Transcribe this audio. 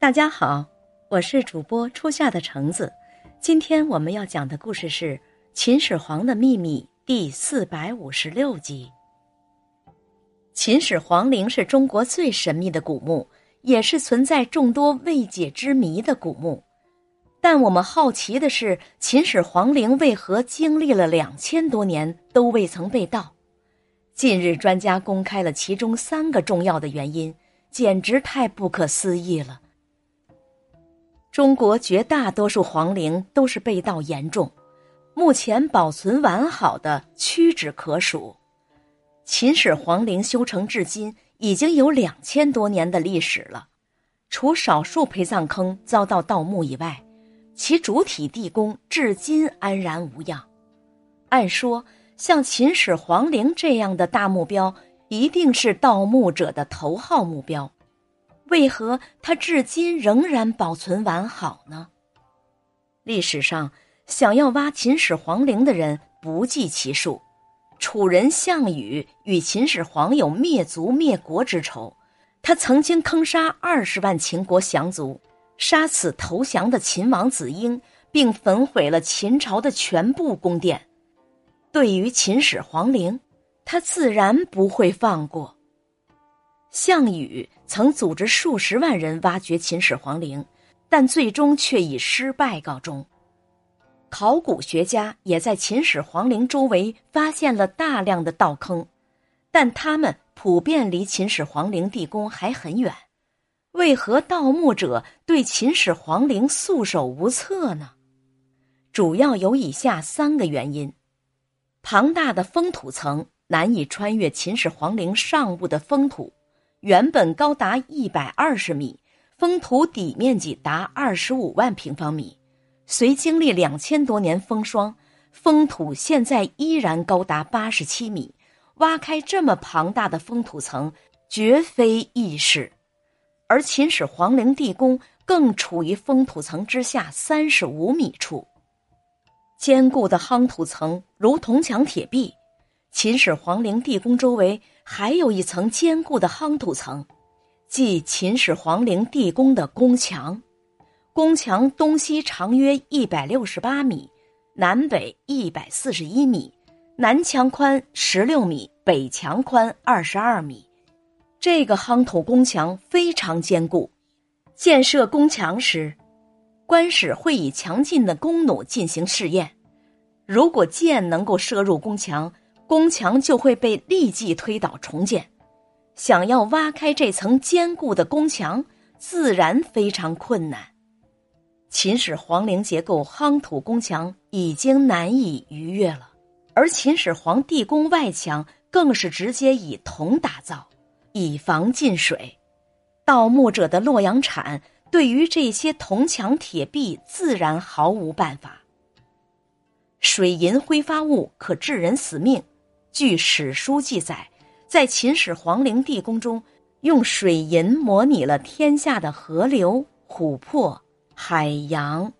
大家好，我是主播初夏的橙子。今天我们要讲的故事是《秦始皇的秘密》第四百五十六集。秦始皇陵是中国最神秘的古墓，也是存在众多未解之谜的古墓。但我们好奇的是，秦始皇陵为何经历了两千多年都未曾被盗？近日，专家公开了其中三个重要的原因，简直太不可思议了。中国绝大多数皇陵都是被盗严重，目前保存完好的屈指可数。秦始皇陵修成至今已经有两千多年的历史了，除少数陪葬坑遭到盗墓以外，其主体地宫至今安然无恙。按说，像秦始皇陵这样的大目标，一定是盗墓者的头号目标。为何它至今仍然保存完好呢？历史上想要挖秦始皇陵的人不计其数，楚人项羽与秦始皇有灭族灭国之仇，他曾经坑杀二十万秦国降族，杀死投降的秦王子婴，并焚毁了秦朝的全部宫殿。对于秦始皇陵，他自然不会放过。项羽曾组织数十万人挖掘秦始皇陵，但最终却以失败告终。考古学家也在秦始皇陵周围发现了大量的盗坑，但他们普遍离秦始皇陵地宫还很远。为何盗墓者对秦始皇陵束手无策呢？主要有以下三个原因：庞大的封土层难以穿越秦始皇陵上部的封土。原本高达一百二十米，封土底面积达二十五万平方米。虽经历两千多年风霜，封土现在依然高达八十七米。挖开这么庞大的封土层，绝非易事。而秦始皇陵地宫更处于封土层之下三十五米处，坚固的夯土层如铜墙铁壁。秦始皇陵地宫周围还有一层坚固的夯土层，即秦始皇陵地宫的宫墙。宫墙东西长约一百六十八米，南北一百四十一米，南墙宽十六米，北墙宽二十二米。这个夯土宫墙非常坚固。建设宫墙时，官使会以强劲的弓弩进行试验，如果箭能够射入宫墙。宫墙就会被立即推倒重建，想要挖开这层坚固的宫墙，自然非常困难。秦始皇陵结构夯土宫墙已经难以逾越了，而秦始皇地宫外墙更是直接以铜打造，以防进水。盗墓者的洛阳铲对于这些铜墙铁壁自然毫无办法。水银挥发物可致人死命。据史书记载，在秦始皇陵地宫中，用水银模拟了天下的河流、琥珀、海洋、